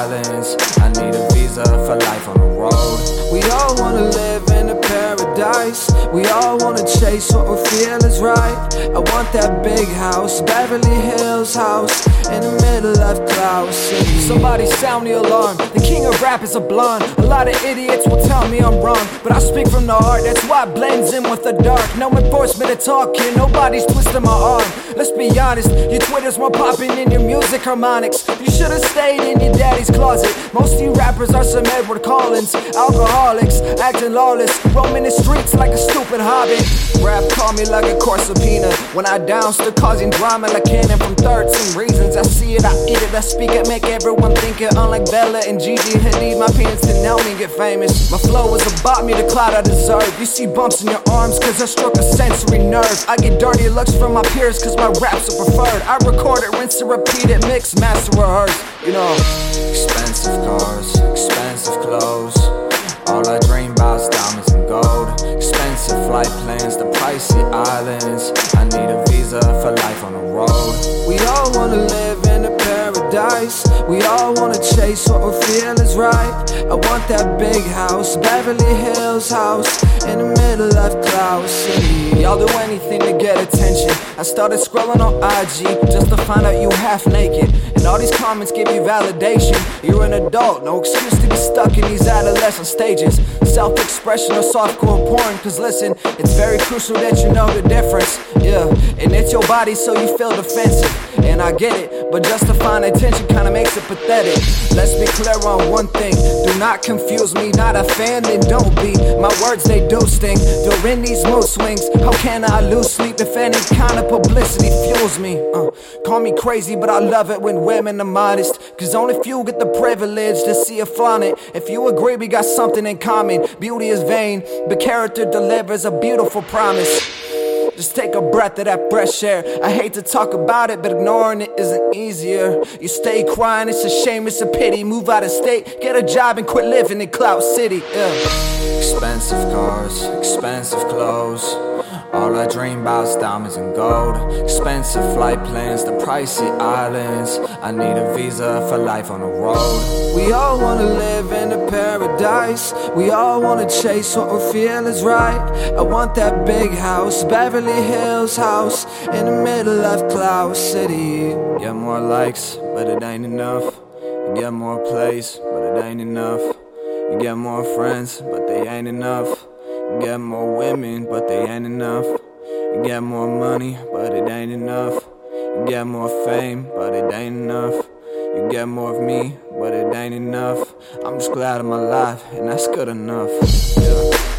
I need a visa for life on the road. We all wanna live in a paradise. We all wanna chase what we feel is right. I want that big house, Beverly Hills house, in the middle of Clout City. Somebody sound the alarm. The king of rap is a blonde. A lot of idiots will tell me I'm wrong, but I speak from the heart. That's why it blends in with the dark. No enforcement of talking, nobody's twisting my arm. Let's be honest, your Twitter's more popping than your music harmonics. You should've stayed in your daddy's closet. Most of you rappers are some Edward Collins, alcoholics, acting lawless, roaming the streets like a stupid hobbit. Rap call me like a Corsapina. When I downstairs causing drama like Cannon from 13 Reasons. I see it, I eat it, I speak it, make everyone think it. Unlike Bella and Gigi Hadid, my penis to know me get famous. My flow is about me, the cloud I deserve. You see bumps in your arms, cause I struck a sensory nerve. I get dirty looks from my peers, cause my raps are preferred. I record it, rinse and repeat it, mix, master, rehearse. You know, Expensive cars, expensive clothes. All I dream about is diamonds and gold. Expensive flight plans, the pricey All wanna chase what we feel is right. I want that big house, Beverly Hills house, in the middle of Clout City. Y'all do anything to get attention. I started scrolling on IG just to find out you half naked. And all these comments give you validation. You're an adult, no excuse to be stuck in these adolescent stages. Self expression or softcore porn, cause listen, it's very crucial that you know the difference. Yeah, and it's your body, so you feel defensive. And I get it, but justifying attention kinda makes it pathetic. Let's be clear on one thing do not confuse me, not a fan, then don't be. My words, they do sting. During these mood swings, how can I lose sleep if any kind of publicity fuels me? Uh, call me crazy, but I love it when women are modest. Cause only few get the privilege to see a flaunt. If you agree, we got something in common. Beauty is vain, but character delivers a beautiful promise. Just take a breath of that fresh air. I hate to talk about it, but ignoring it isn't easier. You stay crying, it's a shame, it's a pity. Move out of state, get a job, and quit living in Clout City. Yeah. Expensive cars, expensive clothes. I dream about diamonds and gold. Expensive flight plans, the pricey islands. I need a visa for life on the road. We all wanna live in a paradise. We all wanna chase what we feel is right. I want that big house, Beverly Hills house, in the middle of Clout City. Get more likes, but it ain't enough. You get more plays, but it ain't enough. You get more friends, but they ain't enough. You get more women, but they ain't enough. You get more money, but it ain't enough. You get more fame, but it ain't enough. You get more of me, but it ain't enough. I'm just glad I'm alive, and that's good enough. Yeah.